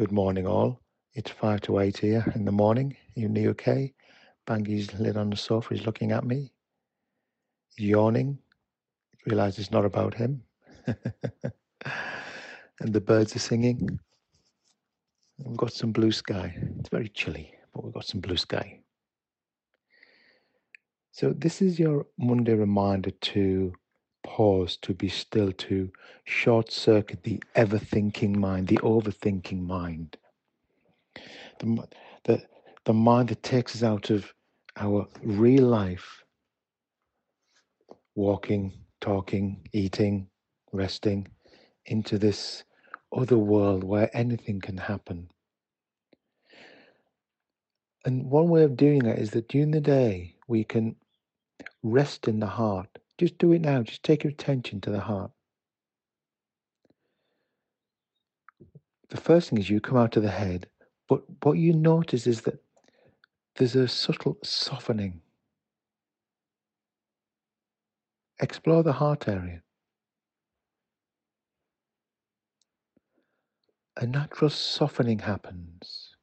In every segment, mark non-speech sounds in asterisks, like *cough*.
Good morning, all. It's five to eight here in the morning in the UK. Bankei's lit on the sofa. He's looking at me, yawning. Realize it's not about him. *laughs* and the birds are singing. We've got some blue sky. It's very chilly, but we've got some blue sky. So, this is your Monday reminder to pause, to be still, to short circuit the ever thinking mind, the overthinking mind. The, the, the mind that takes us out of our real life, walking, talking, eating, resting, into this other world where anything can happen. And one way of doing that is that during the day we can rest in the heart. Just do it now. Just take your attention to the heart. The first thing is you come out of the head, but what you notice is that there's a subtle softening. Explore the heart area. A natural softening happens.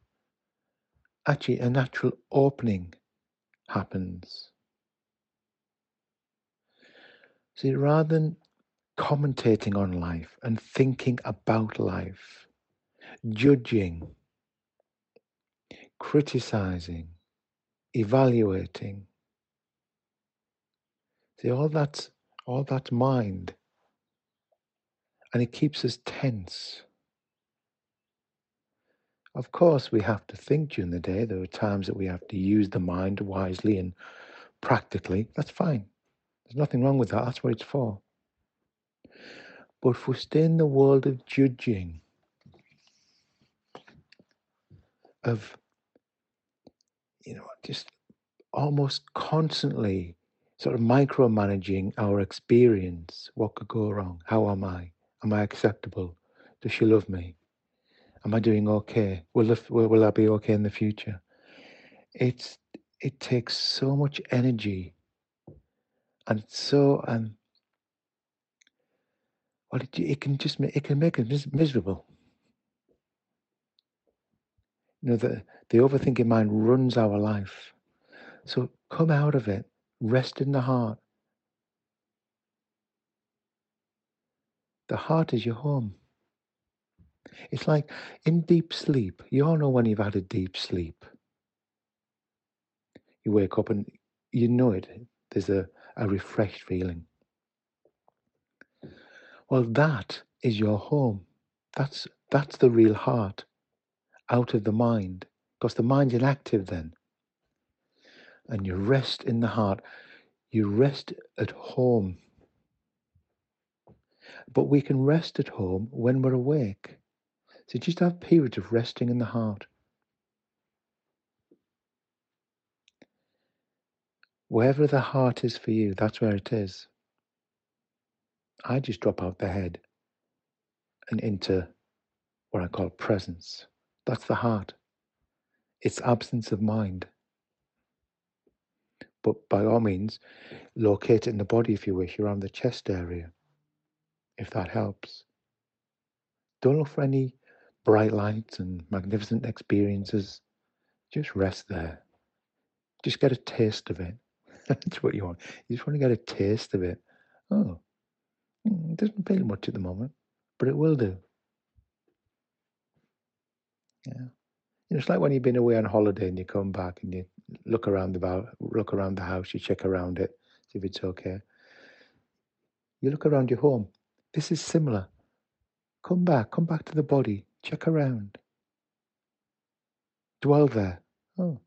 Actually, a natural opening happens. See, rather than commentating on life and thinking about life, judging, criticizing, evaluating. See, all that, all that mind, and it keeps us tense. Of course, we have to think during the day. There are times that we have to use the mind wisely and practically. That's fine. There's nothing wrong with that. That's what it's for. But if we stay in the world of judging, of, you know, just almost constantly sort of micromanaging our experience, what could go wrong? How am I? Am I acceptable? Does she love me? Am I doing okay? Will, the, will, will I be okay in the future? It's it takes so much energy and so um well it, it can just it can make us miserable. You know the the overthinking mind runs our life. So come out of it rest in the heart. The heart is your home. It's like in deep sleep you all know when you've had a deep sleep. You wake up and you know it. There's a a refreshed feeling. Well, that is your home. That's that's the real heart out of the mind, because the mind's inactive then. And you rest in the heart. You rest at home. But we can rest at home when we're awake. So just have periods of resting in the heart. Wherever the heart is for you, that's where it is. I just drop out the head and into what I call presence. That's the heart. It's absence of mind. But by all means, locate it in the body if you wish, around the chest area, if that helps. Don't look for any bright lights and magnificent experiences. Just rest there. Just get a taste of it. That's what you want. You just want to get a taste of it. Oh, mm, it doesn't feel much at the moment, but it will do. Yeah. You know, it's like when you've been away on holiday and you come back and you look around the look around the house, you check around it, see if it's okay. You look around your home. This is similar. Come back, come back to the body, check around. Dwell there. Oh,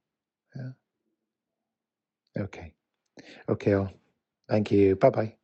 yeah. Okay. Okay, all. Thank you. Bye bye.